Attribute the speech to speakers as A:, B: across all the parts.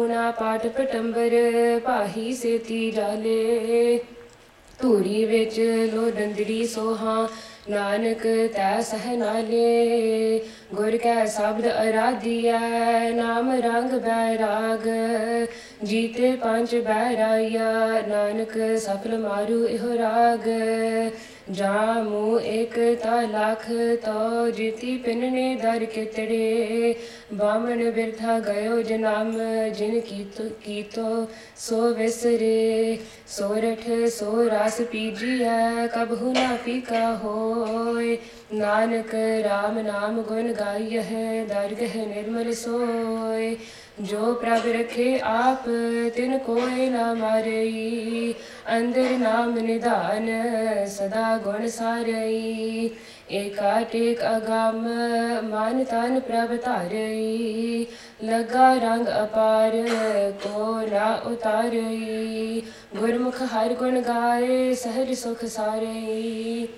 A: ਧਨੀ ਵਿਹੁਣਾ ਪਾਟ ਪਟੰਬਰ ਪਾਹੀ ਸੇਤੀ ਜਾਲੇ ਧੂਰੀ ਵਿੱਚ ਲੋ ਦੰਦੜੀ ਸੋਹਾ, ਨਾਨਕ ਤੈ ਸਹ ਨਾਲੇ। ਗੁਰ ਕੈ ਸ਼ਬਦ ਅਰਾਧਿਆ ਨਾਮ ਰੰਗ ਬੈਰਾਗ ਜੀਤੇ ਪੰਜ ਬੈਰਾਇਆ ਨਾਨਕ ਸਫਲ ਮਾਰੂ ਇਹੋ ਰਾਗ। ਜਾਮੂ ਇੱਕ ਤਾ ਲਖ ਤੋ ਜਿਤੀ ਪਿੰਨੇ ਦਰ ਕਿਤੜੇ। ਬਾਮਣ ਬਿਰਥਾ ਗਇਓ ਜਨਮ, ਜਿਨ ਕੀਤੋ ਕੀਤੋ ਸੋ ਵਿਸਰੇ। ਸੋਰਠ ਸੋ ਰਸ ਪੀਜੀਐ ਕਬਹੁ ਨਾ ਫੀਕਾ ਹੋਏ। ਨਾਨਕ RAM ਨਾਮ ਗੁਣ ਗਾਈਐ, ਦਰਗਹਿ ਨਿਰਮਲ ਸੋਏ। ਜੋ ਪ੍ਰਭ ਰਖੇ ਆਪ, ਤਿਨ ਕੋਇ ਨਾ ਮਾਰਈ। ਅੰਦਰ ਨਾਮ ਨਿਧਾਨ, ਸਦਾ ਗੁਣ ਸਾਰਈ। ਏਕਾ ਟੇਕ ਅਗੰਮ, ਮਨ ਤਨ ਪ੍ਰਭ ਧਾਰਈ। ਲਗਾ ਰੰਗ ਅਪਾਰ, ਕੋ ਨਾ ਉਤਾਰਈ। ਗੁਰਮੁਖ ਹਰ ਗੁਣ ਗਾਏ, ਸਹਿਜ ਸੁਖ ਸਾਰਈ।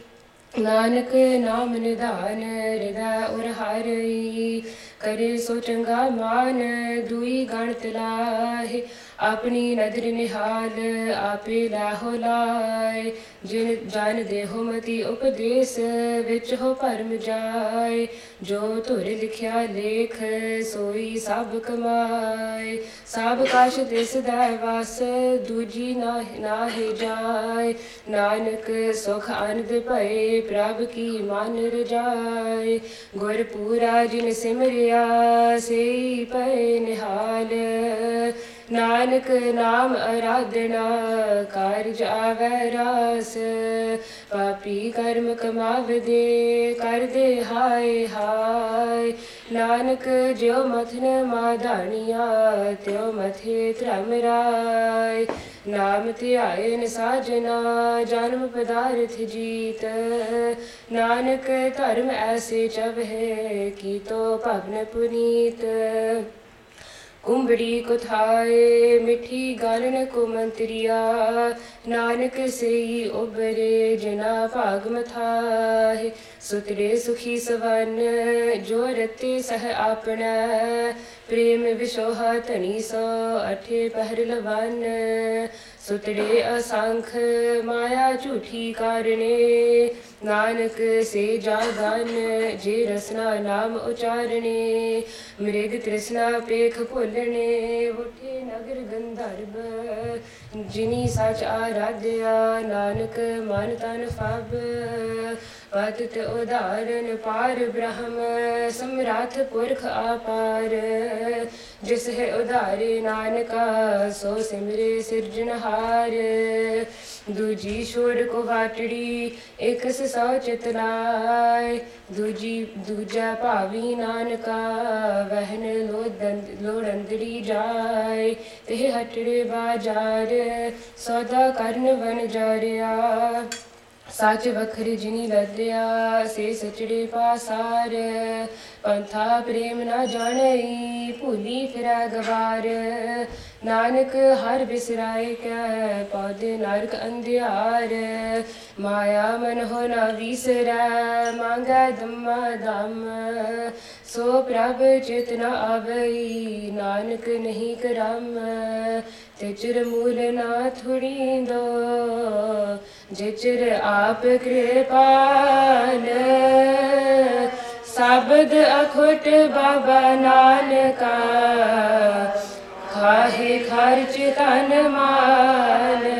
A: ਨਾਨਕ ਨਾਮ ਨਿਧਾਨ, ਹਿਰਦੈ ਉਰ ਹਰਈ। ਕਰੇ ਸੋ ਚੰਗਾ ਮਾਨ, ਦੁਈ ਗਣਤ ਲਾਹੇ। ਆਪਣੀ ਨਦਰ ਨਿਹਾਲ, ਆਪੇ ਲਾਹੋ ਲਾਏ ਜਿਨ ਜਨ ਦੇਹੁ ਮਤੀ ਉਪਦੇਸ਼, ਵਿੱਚ ਹੋ ਭਰਮ ਜਾਏ। ਜੋ ਧੁਰ ਲਿਖਿਆ ਲੇਖ, ਸੋਈ ਸਭ ਕਮਾਏ। ਸਭ ਕਛ ਦਿਸ ਦਾ ਵਸ, ਦੂਜੀ ਨਾ ਨਾਹਿ ਜਾਏ। ਨਾਨਕ ਸੁਖ ਆਨੰਦ ਭਏ, ਪ੍ਰਭ ਕੀ ਮਨ ਰਜਾਏ। ਗੁਰ ਪੂਰਾ ਜਿਨ ਸਿਮਰਿਆ ਸਈ ਪਏ ਨਿਹਾਲ, ਨਾਨਕ ਨਾਮ ਅਰਾਧਨਾ ਕਾਰਜ ਆਵੈ ਰਾਸ। ਪਾਪੀ ਕਰਮ ਕਮਾਵਦੇ, ਕਰਦੇ ਹਾਏ ਹਾਏ। ਨਾਨਕ ਜਿਉ ਮਥਨ ਮਾਧਾਣੀਆਂ ਤਿਉ ਮਥੇ ਧਰਮ ਰਾਏ। ਨਾਮ ਧਿਆਇਨ ਸਾਜਨਾ ਜਨਮ ਪਦਾਰਥ ਜੀਤ। ਨਾਨਕ ਧਰਮ ਐਸੇ ਚਵਹਿ, ਕੀਤੋ ਭਵਨ ਪੁਨੀਤ। ਕੁੰਬੜੀ ਕੁਥਾਏ ਮਿੱਠੀ ਗਾਲਨ ਕੋ ਮੰਤਰੀਆ ਨਾਨਕ ਸਈ ਉਬਰੇ ਜਨਾ ਭਾਗ ਮਥਾਏ ਸੁਤਰੇ ਸੁਖੀ ਸਵਨ ਜੋ ਰਤੇ ਸਹ ਆਪਣਾ। ਪ੍ਰੇਮ ਵਿਸ਼ੋਹਾ ਧਨੀ ਸੋ, ਅਠੇ ਪਹਿਰ ਲਵਨ। ਸੁਤਰੇ ਅਸੰਖ, ਮਾਇਆ ਝੂਠੀ ਕਾਰਣੇ ਨਾਨਕ ਸੇ ਜਾਗਨ ਜੇ ਰਸਨਾ ਨਾਮ ਉਚਾਰਣੇ ਮ੍ਰਿਗ ਤ੍ਰਿਸ਼ਨਾ ਪੇਖ ਭੁੱਲਣੇ ਉਠੇ ਨਗਰ ਗੰਧਰਬ। ਜਿਨੀ ਸਚ ਆਰਾਧਿਆ, ਨਾਨਕ ਮਨ ਤਨ ਫਬ। ਪਤਿਤ ਉਦਾਹਰਨ ਪਾਰ ਬ੍ਰਹਮ, ਸਮਰਾਥ ਪੁਰਖ ਆਪਾਰ। ਜਿਸ ਹੈ ਉਧਾਰੇ ਨਾਨਕਾ, ਸੋ ਸਿਮਰੇ ਸਿਰਜਣਹਾਰ ਦੂਜੀ ਛੋੜ ਕੋ ਵਾਟੜੀ ਇਕ ਸੌ ਚਿਤ ਲਾਏ। ਦੂਜੀ, ਦੂਜਾ ਭਾਵੀ ਨਾਨਕਾ ਵਹਿਨ ਲੋਦੰਦ ਲੋੜੰਦੜੀ ਜਾਏ। ਤੇ ਹਟੜੇ ਬਾਜ਼ਾਰ, ਸੌਦਾ ਕਰਨ ਵਨ ਜਾਰਿਆ ਸੱਚ ਵਖਰੀ ਜਿਨੀ ਲੱਦਿਆ, ਸੇ ਸਚੜੇ ਪਾਸਾਰ। ਪੰਥਾ ਪ੍ਰੇਮ ਨਾ ਜਾਣਈ, ਭੂਲੀ ਫਿਰੈ ਗਵਾਰ। ਨਾਨਕ ਹਰ ਬਿਸਰਾਏ ਕੈ, ਪੌਦੇ ਨਰਕ ਅੰਧਿਆਰ। ਮਾਇਆ ਮਨ ਹੋ ਨਾ ਵਿਸਰੈ, ਮੰਗੈ ਦਮਾ ਦਮ। ਸੋ ਪ੍ਰਭ ਚਿਤ ਨ ਆਵਈ, ਨਾਨਕ ਨਹੀਂ ਕਰਮ ਤਿਚਰ ਮੂਲ ਨਾ ਥੁੜੀਂਦੋ ਜਿਚਰ ਆਪ ਕਿਰਪਾਲ ਸਬਦ ਅਖੁਟ ਬਾਬਾ ਨਾਨਕਾ, ਖਾਹੇ ਖਰਚ ਤਨ ਮਾਲ।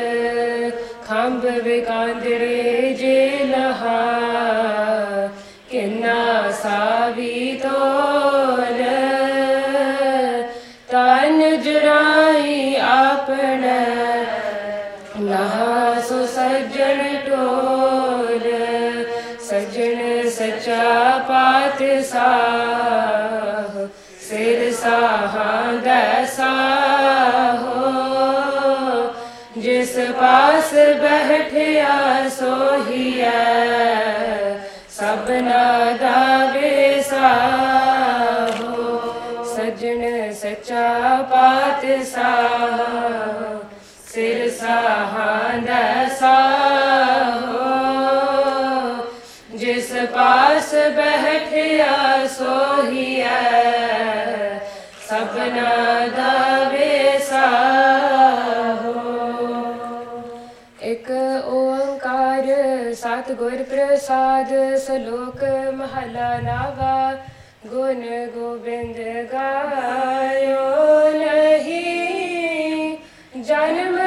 A: ਖੰਭ ਵਿਕਾਂਦੜੇ ਜੇ ਲਹਾ। ਸਾਵੀਤੋਰ ਤਨ ਜੁਰਾਈ ਆਪਣ ਨਹਾ ਸੋ ਸਜਣ ਟੋਰ ਸਜਣ ਸਚਾ ਪਾਤ ਸਾਹ ਸਿਰ ਸਾਹਾਂ ਦੈ ਸਾਹੋ ਜਿਸ ਪਾਸ ਬਹਿਠਿਆ ਸੋਹੀਐ ਸਭਨਾ ਦਾ ਵਿਸਾਹੋ ਸਜਣ ਸਚਾ ਪਾਤਸ਼ਾਹ, ਸਿਰ ਸਾਹਾਂ ਦਾ ਸਾਹੋ। ਜਿਸ ਪਾਸ ਬਹਿਠਿਆ ਸੋਹੀਐ, ਸਭਨਾ ਦਾ ਵਿਸਾਹੋ ਇਕ ਓ ਸਤਿਗੁਰ ਪ੍ਰਸਾਦ ਸਲੋਕ ਮਹਲਾ ਨਾਵਾ ਗੁਣ ਗੋਬਿੰਦ ਗਾਇਓ ਨਹੀਂ ਜਨਮ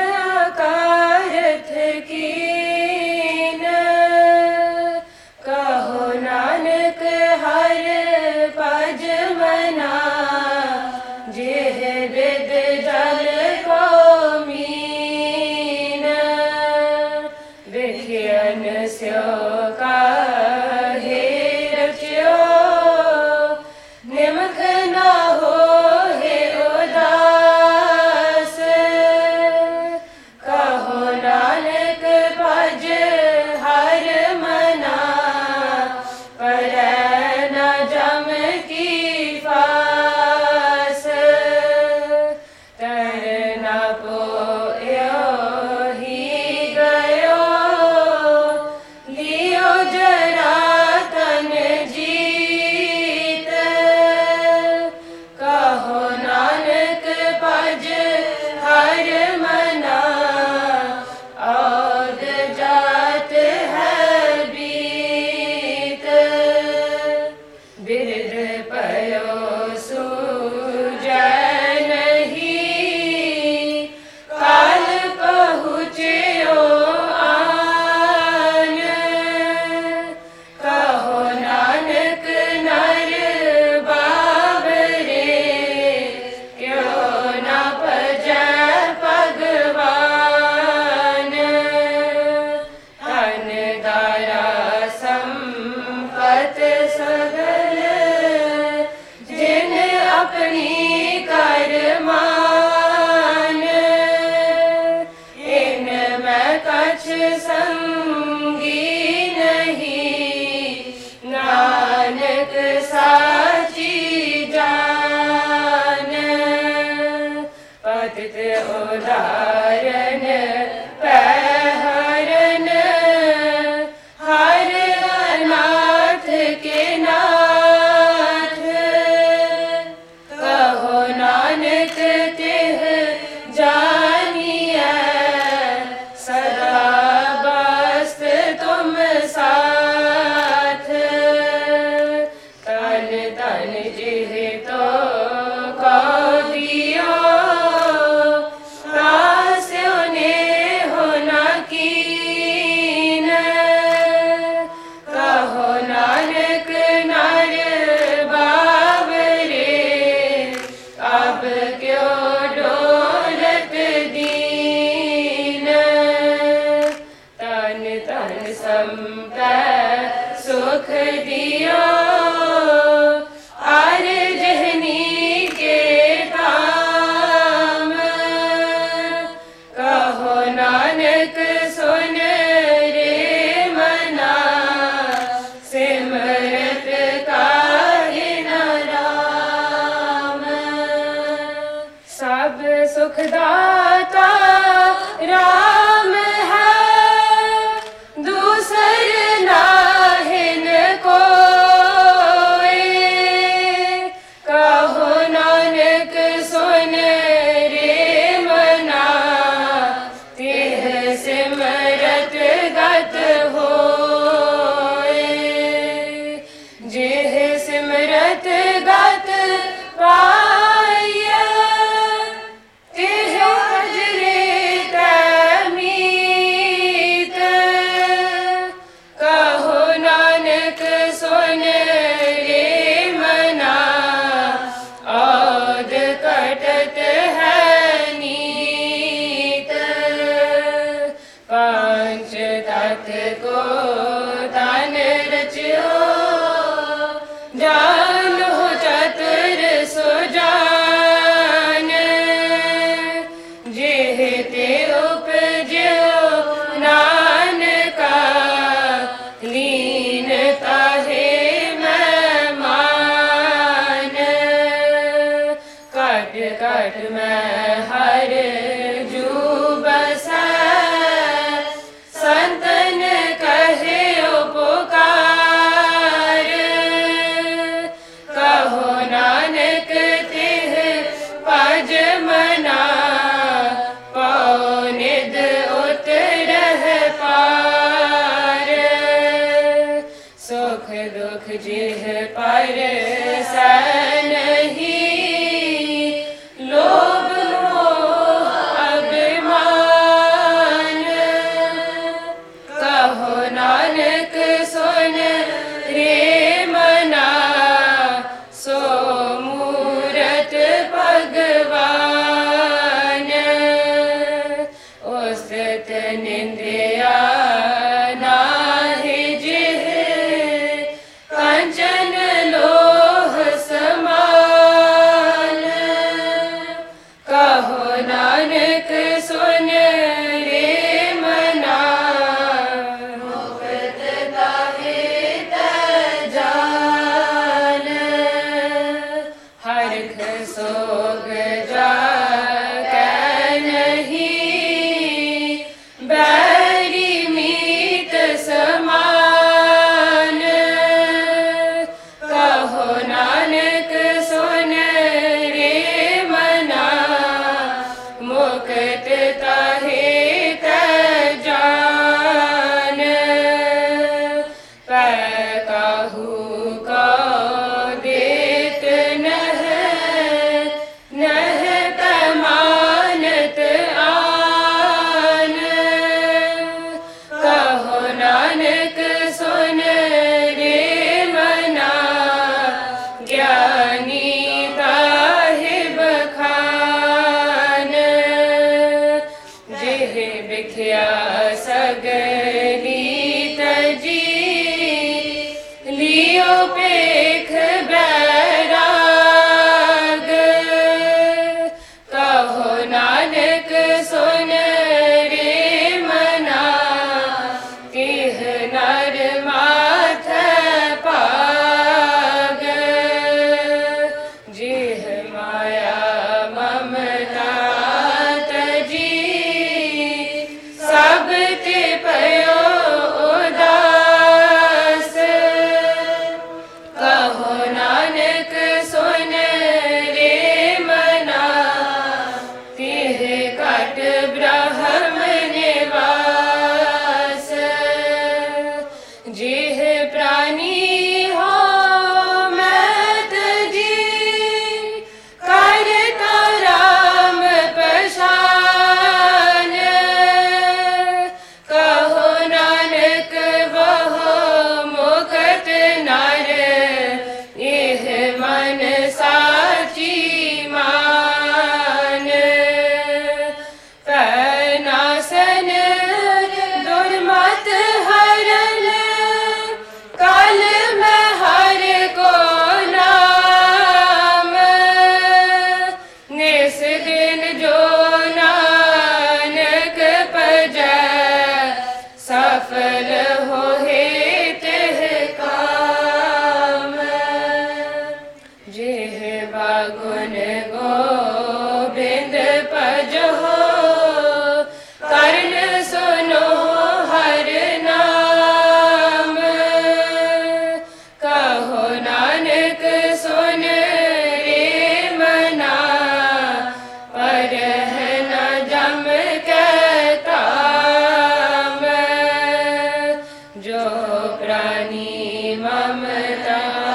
A: प्राणी ममता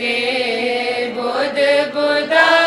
A: के बुध बुदा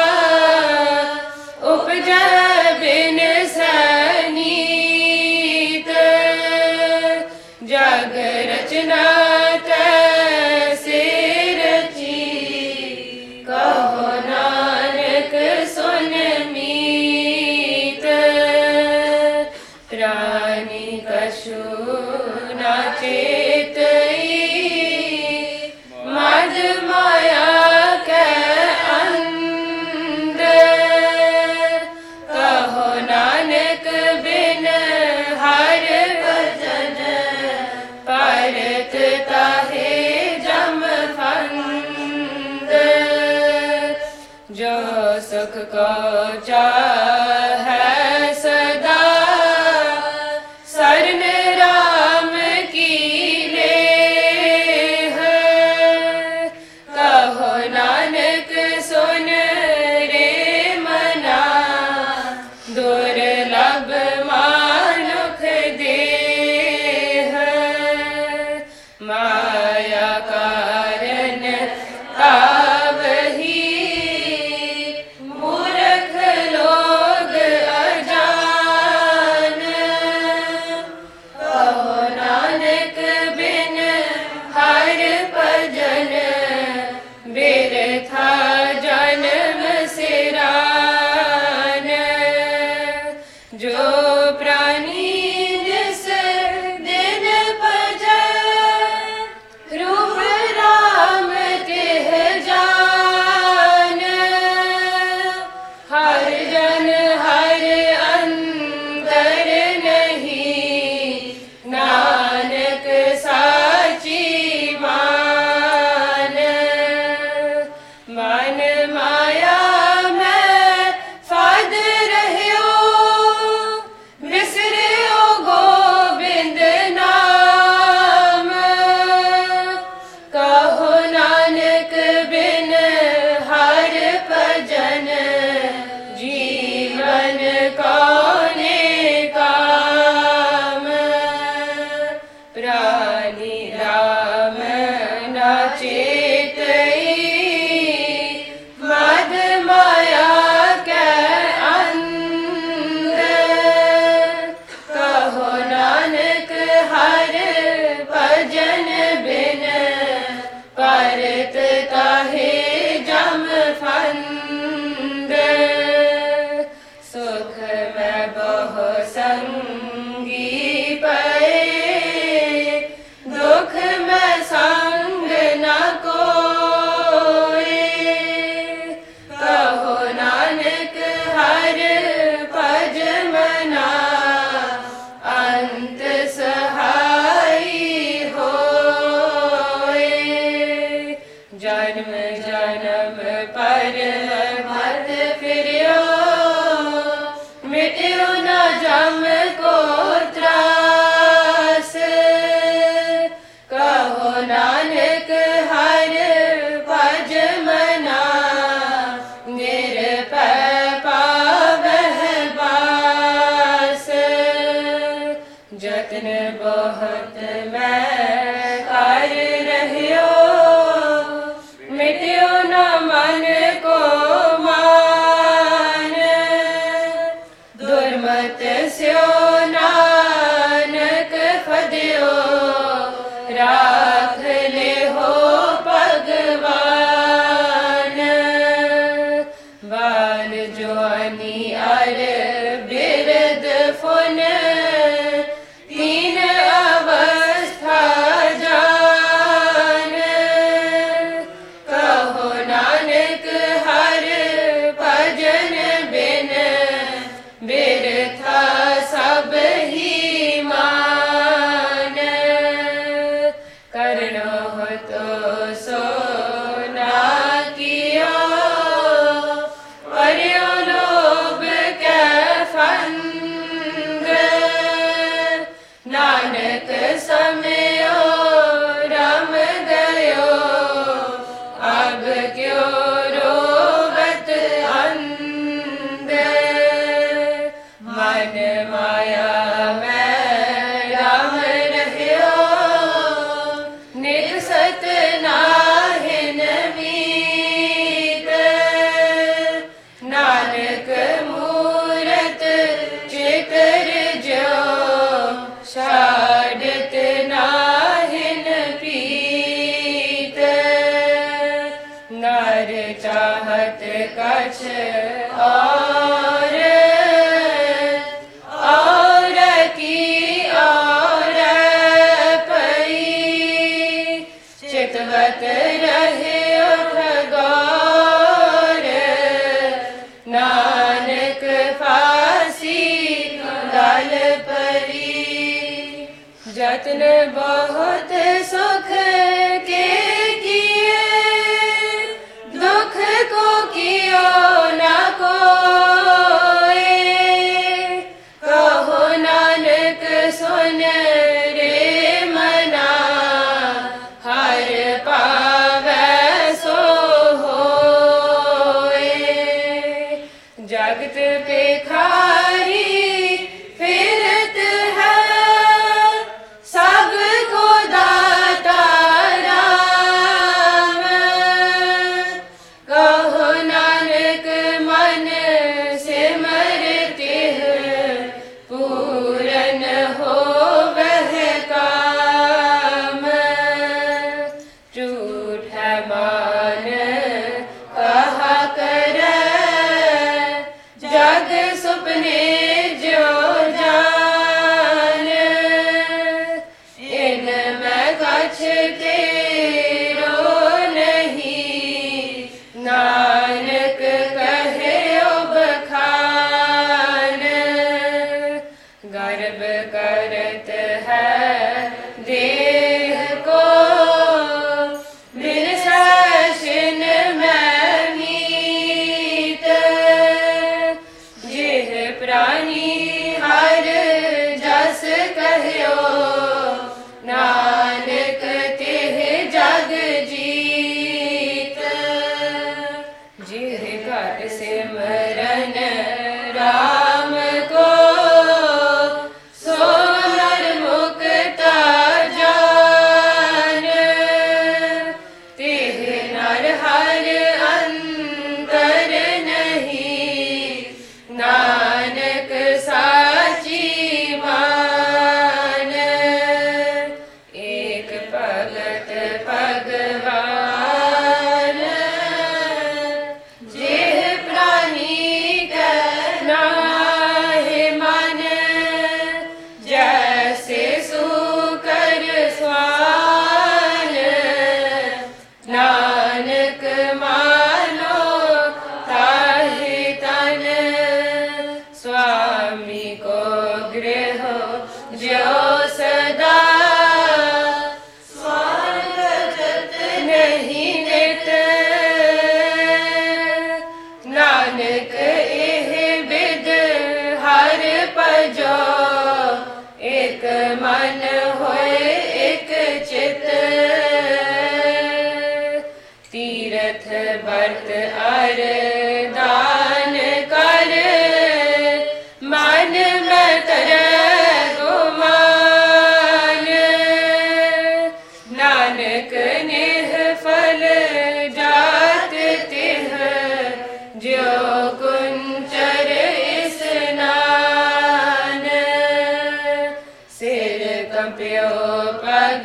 A: peo pag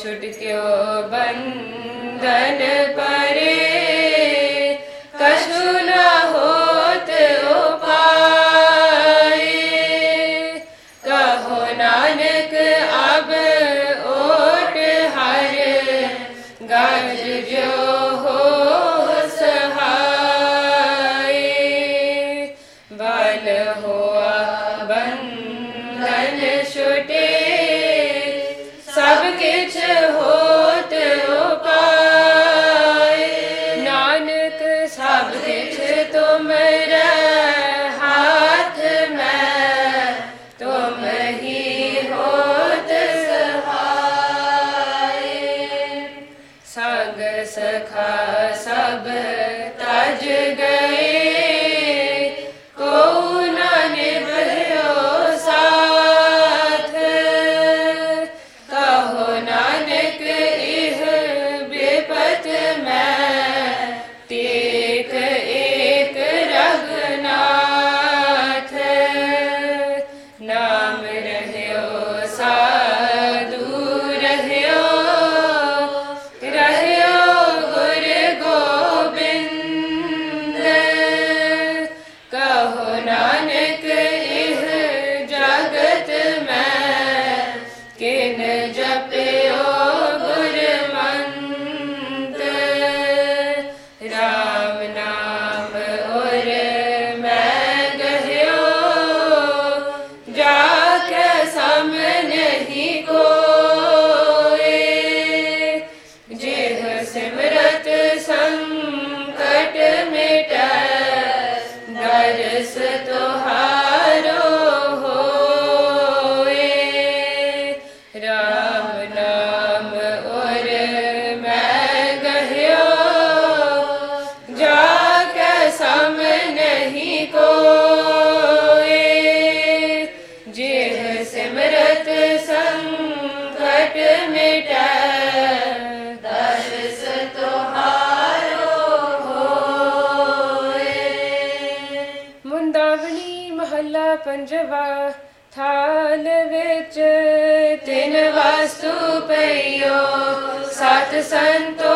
A: छुटक्यो बन्धन परे कछु न हो Santo.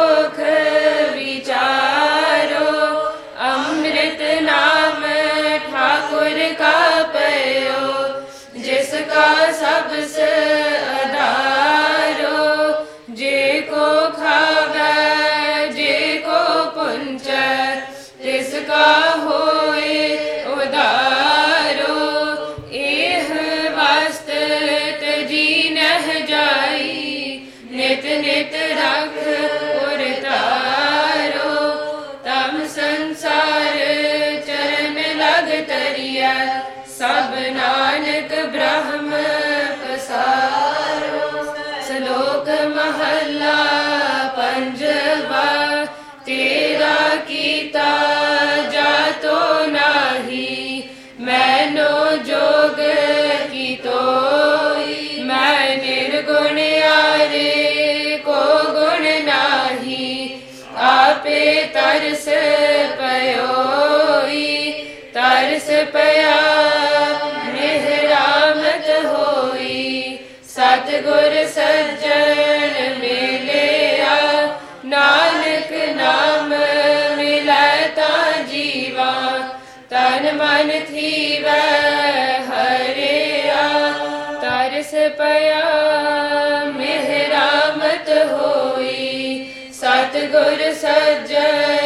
A: ਤਰਸ ਪਇਓਈ ਤਰਸ ਪਿਆ ਨਿਹਰਾਮਤ ਹੋਈ। ਸਤਗੁਰ ਸੱਜਣ ਮਿਲਿਆ, ਨਾਨਕ ਨਾਮ ਮਿਲੈ ਤਾਂ ਜੀਵਾ। ਤਨ ਮਨ ਥੀਵੈ ਹਰਿਆ, ਤਰਸ ਪਿਆ ਮਿਹਰਾਮਤ ਹੋਈ। ਸਤਗੁਰ ਸੱਜਣ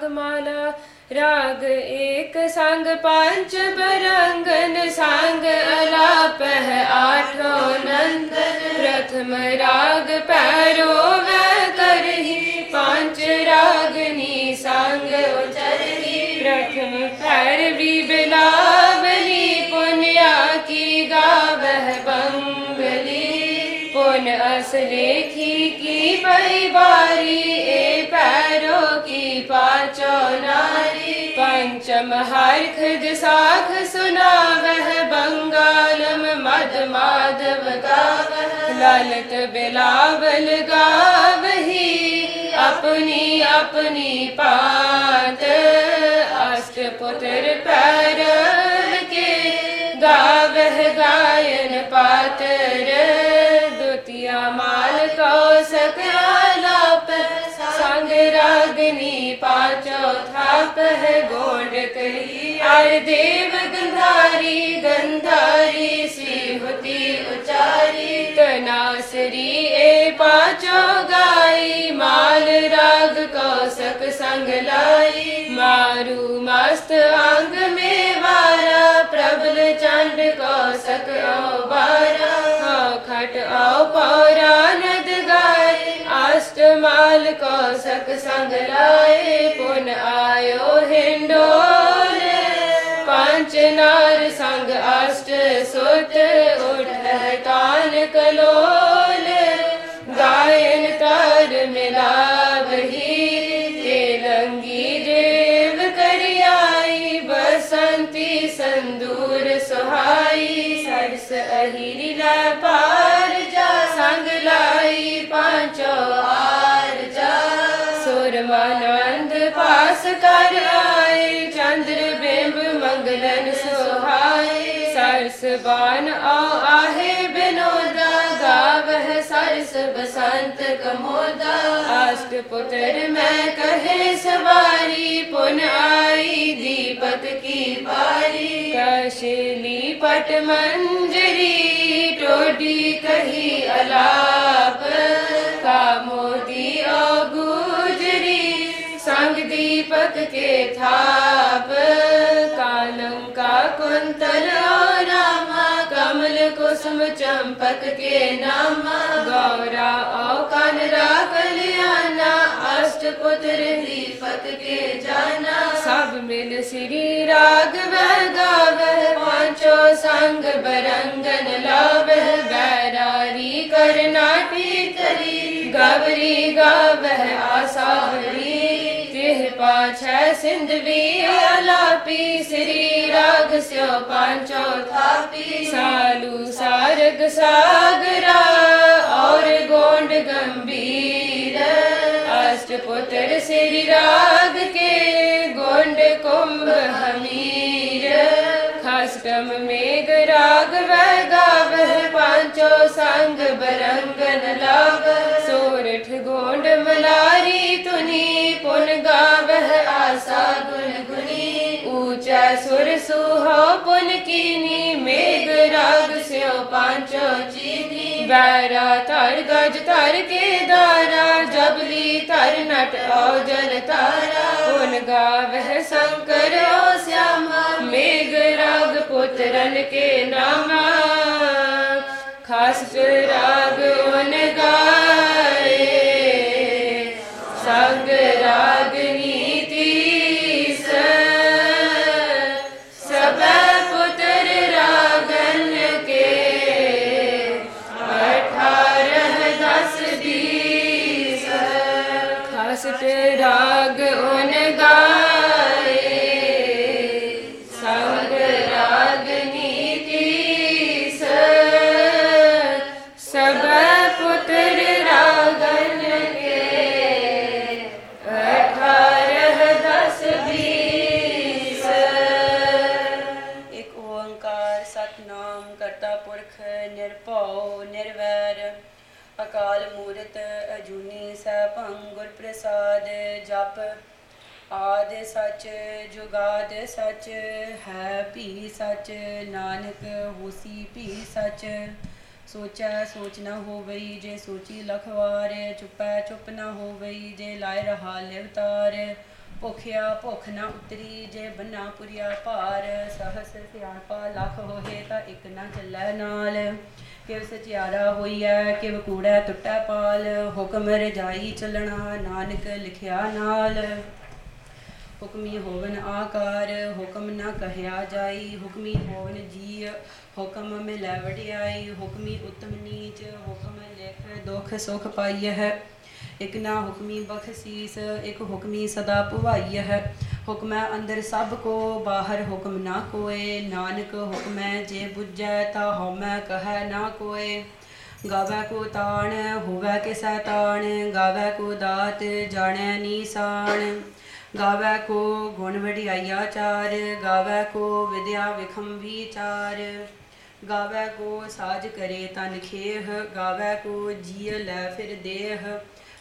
A: ਰਾਗ ਮਾਲਾ ਰਾਗ ਏਕ ਸੰਗ, ਪੰਜ ਬਰੰਗਨ ਸੰਗ ਅਲਾਪ ਹੈ ਆਠੋ ਨੰਦਨ, ਪ੍ਰਥਮ ਰਾਗ ਪੈਰੋ ਵੈ ਕਰਹੀ, ਪੰਜ ਰਾਗਨੀ ਸੰਗ ਉਚਰਹੀ, ਪ੍ਰਥਮ ਪੈਰ ਵੀ ਬਿਲਾ पास लेखी की पई बारी ए पैरों की पाचो नारी पंचम हर पेरोचरारी साख सुना वह बंगालम मद माधव सुनाव बङ्गल बलावल गाव पुत्र पैर देव गंधारी गंधारी सी उचारी। तनासरी ए पाचो गाई माल राग कौशक संग लाई। मारू मस्त अंग में वारा प्रबल चंड कौशक ओ हाँ खट पौरानद गाय अष्टमाल कौशक संग लाए पुन आयो हिंडोल पांच नार संग अष्ट सुत उठ तान कलोल ਮਨ ਅੰਧ ਪਾਸ ਕਰ ਆਏ, ਚੰਦਰ ਬਿੰਬ ਮੰਗਲਨ ਸੁਹਾਏ। ਸਰਸ ਬਾਨ ਆਉ ਆਹੇ ਬਿਨੋਦਾ, ਗਾਵਹ ਸਰਸ ਬਸੰਤ ਕਮੋਦਾ। ਆਸ਼ਟ ਪੁੱਤਰ ਮੈਂ ਕਹੇ, ਸਵਾਰੀ ਪੁਨ ਆਈ ਦੀਪਤ ਕੀ ਪਾਰੀ। ਕਸ਼ਲੀ ਪਟ ਮੰਜਰੀ, ਟੋਡੀ ਕਹੀ ਅਲਾਪ। ਕਾਮੋ दीपक के थाप कालंका कुंतल और रामा कमल कुसुम चंपक के नामा गौरा ओ कनरा कल्याणा अष्ट पुत्र दीपक के जाना सब मिल श्री राग गावह पांचो संग बरंगन लावह बैरारी करनाटी करी गवरी गावह आसावरी तिह पाछ सिंधवी अलापी श्री राग स्यो पांचो थापी सालू सारग सागरा और गोंड गंभीर अष्टपुत्र श्री राग के गोंड कुंभ हमीर खष्टम मेघ राग गावह पांचो संग बरंगन लाव सोरठ गोंड मलारी ਸੁਨੀ ਪੁਨ ਗਾਵਹਿ ਆਸਾ ਗੁਣ ਗੁਣੀ। ਊਚੈ ਸੁਰ ਸੁਹੋ ਪੁਨ ਕੀਨੀ ਮੇਗ ਰਾਗ ਸਿਓ ਪਾਂਚੋ ਚੀਨੀ। ਵੈਰਾ ਧਰ ਗਜ ਧਰ ਕੇ ਦਾਰਾ ਜਬਲੀ ਧਰ ਨਟ ਔਜਲ ਤਾਰਾ। ਪੁਨ
B: ਗਾਵਹਿ ਸੰਕਰ ਓ ਸਿਆਮਾ ਮੇਗ ਰਾਗ ਪੁੱਤਰਨ ਕੇ ਨਾਮਾ। ਖਾਸ ਰਾਗ ਉਨ ਗਾ ਜਪ ਆਦ ਸਚ ਜੁਗਾਦ ਸਚ ਹੈ, ਭੀ ਸਚ ਨਾਨਕ ਹੋਸੀ, ਭੀ ਸਚ। ਸੋਚੈ ਸੋਚ ਨਾ ਹੋਵਈ, ਜੇ ਸੋਚੀ ਲਖਵਾਰ, ਚੁੱਪੈ ਚੁੱਪ ਨਾ ਹੋਵਈ, ਜੇ ਲਾਇ ਰਹਾ ਲਿਵਤਾਰ ਭੁਖਿਆ ਭੁਖ ਨਾ ਉਤਰੀ, ਜੇ ਬੰਨਾ ਪੁਰੀਆ ਭਾਰ। ਸਹਸ ਸਿਆਣਪਾ ਲੱਖ ਹੋਏ ਤਾਂ ਇੱਕ ਨਾ ਚੱਲੈ ਨਾਲ। ਕਿਵ ਸਚਿਆਰਾ ਹੋਈਐ ਕਿਵ ਕੂੜੈ ਟੁੱਟੈ ਪਾਲ, ਹੁਕਮ ਰਜਾਈ ਚੱਲਣਾ, ਨਾਨਕ ਲਿਖਿਆ ਨਾਲ। ਹੁਕਮੀ ਹੋਵਨ ਆਕਾਰ, ਹੁਕਮ ਨਾ ਕਹਿਆ ਜਾਈ। ਹੁਕਮੀ ਹੋਵਨ ਜੀ ਹੁਕਮ ਮਿਲੈ ਵਡਿਆਈ। ਹੁਕਮੀ ਉਤਮ ਨੀਚ, ਹੁਕਮ ਲਿਖ ਦੁਖ ਸੁਖ ਪਾਈਐ ਇਕ ਨਾ ਹੁਕਮੀ ਬਖਸ਼ੀਸ, ਇਕ ਹੁਕਮੀ ਸਦਾ ਭਵਾਈ ਹੈ। ਹੁਕਮੈ ਅੰਦਰ ਸਭ ਕੋ, ਬਾਹਰ ਹੁਕਮ ਨਾ ਕੋਏ। ਨਾਨਕ ਹੁਕਮੈ ਜੇ ਬੁੱਝੈ ਤਾ ਹਉਮੈ ਕਹੈ ਨਾ ਕੋਏ। ਗਾਵੈ ਕੋ ਤਾਣ, ਹੋਵੈ ਕਿਸੈ ਤਾਣ। ਗਾਵੈ ਕੋ ਦਾਤ, ਜਾਣੈ ਨੀਸਾਨ ਗਾਵੈ ਕੋ ਗੁਣ ਵਡਿਆਈਆ ਚਾਰ। ਗਾਵੈ ਕੋ ਵਿਦਿਆ ਵਿਖਮ ਵਿਚਾਰ। ਗਾਵੈ ਕੋ ਸਾਜ ਕਰੇ ਤਨ ਖੇਹ। ਗਾਵੈ ਕੋ ਜੀਅ ਲੈ ਫਿਰ ਦੇਹ।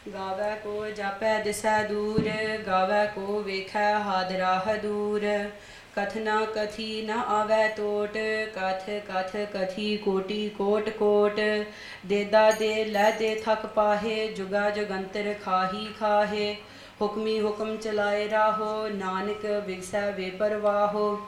B: ਗਾਵੈ ਕੋ ਜਾਪੈ ਦਿਸੈ ਦੂਰ, ਗਾਵੈ ਕੋ ਵੇਖੈ ਹਾਦਰਾਹ ਦੂਰ। ਕਥਨਾ ਕਥੀ ਨ ਆਵੈ ਟੋਟ, ਕਥ ਕਥ ਕਥੀ ਕੋਟੀ ਕੋਟ ਕੋਟ। ਦੇਦਾ ਦੇ ਲੈ ਦੇ ਥਕ ਪਾਹੇ, ਜੁਗਾ ਜੁਗੰਤਰ ਖਾਹੀ ਖਾਹੇ। ਹੁਕਮੀ ਹੁਕਮ ਚਲਾਏ ਰਾਹੋ, ਨਾਨਕ ਵਿਗਸੈ ਵੇ ਪਰਵਾਹੋ।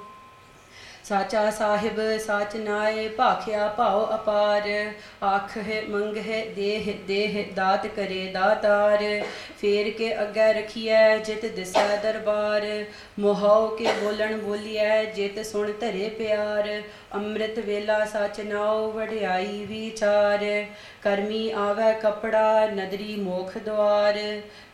B: ਸਾਚਾ ਸਾਹਿਬ, ਸਾਚ ਨਾਏ, ਭਾਖਿਆ ਭਾਉ ਅਪਾਰ। ਆਖ ਹੈ, ਮੰਗ ਹੈ, ਦੇਹ ਦੇਹ ਦਾਤ ਕਰੇ ਦਾਤਾਰ। ਫੇਰ ਕੇ ਅੱਗੇ ਰਖੀਐ, ਜਿਤ ਦਿਸੈ ਦਰਬਾਰ। ਮੋਹਉ ਕੇ ਬੋਲਣ ਬੋਲੀਐ, ਜਿਤ ਸੁਣ ਧਰੇ ਪਿਆਰ। ਅੰਮ੍ਰਿਤ ਵੇਲਾ ਸਚ ਨਾਉ ਵਢਿਆਈ ਵਿਚਾਰ, ਕਰਮੀ ਆਵੈ ਕਪੜਾ ਨਦਰੀ ਮੋਖ ਦੁਆਰ।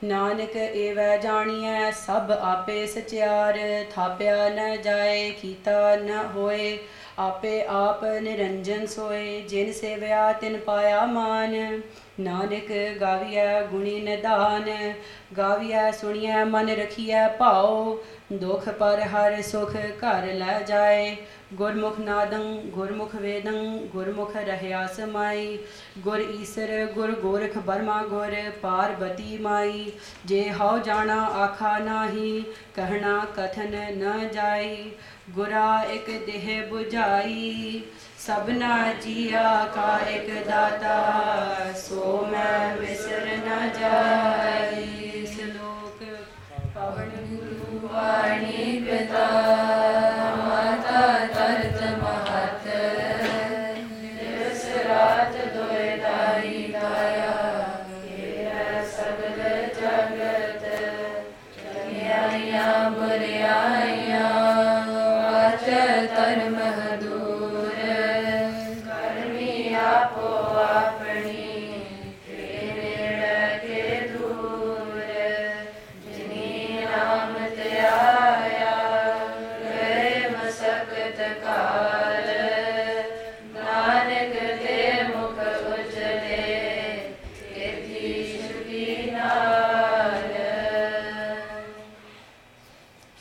B: ਨਾਨਕ ਏਵੈ ਜਾਣੀਐ ਸਭ ਆਪੇ ਸਚਿਆਰ, ਥਾਪਿਆ ਨ ਜਾਏ ਕੀਤਾ ਨ ਹੋਏ, ਆਪੇ ਆਪ ਨਿਰੰਜਨ ਸੋਏ, ਜਿਨ ਸੇਵਿਆ ਤਿਨ ਪਾਇਆ ਮਾਨ। ਨਾਨਕ ਗਾਵੀਐ ਗੁਣੀ ਨਿਧਾਨ, ਗਾਵੀਐ ਸੁਣੀਐ ਮਨ ਰਖੀਐ ਭਾਉ, ਦੁਖ ਪਰ ਹਰ ਸੁਖ ਘਰ ਲੈ ਜਾਏ। ਗੁਰਮੁਖ ਨਾਦੰ, ਗੁਰਮੁਖ ਵੇਦੰ, ਗੁਰਮੁਖ ਰਹਿਆ ਸਮਾਈ। ਗੁਰ ਈਸਰ, ਗੁਰ ਗੋਰਖ ਬਰਮਾ ਗੁਰ, ਪਾਰਬਤੀ ਮਾਈ। ਜੇ ਹਉ ਜਾਣਾ ਆਖਾ ਨਾਹੀ, ਕਹਿਣਾ ਕਥਨ ਨ ਜਾਈ। ਗੁਰਾ ਇਕ ਦੇਹ 부ਝਾਈ ਸਭਨਾ ਜੀਆ ਕਾ ਇਕ ਦਾਤਾ ਸੋ ਮੈਂ ਵਿਸਰ ਨ ਜਾਈ ਸ਼ਲੋਕ ਪਵਨ ਗੁਰੂ
A: ਵਾਣੀ ਪਿਤਾ ਮਾਤਾ ਤਰਤ ਮਹਤ ਦਿਵਸ ਰਾਤ ਦੋਇ ਦਾਈ ਦਾਇਆ ਕੇਰਾ ਸਗਲ ਜਗਤ ਚੰਗਿਆਈਆਂ ਬੁਰਿਆਈਆਂ ਵਾਚ ਧਰਮ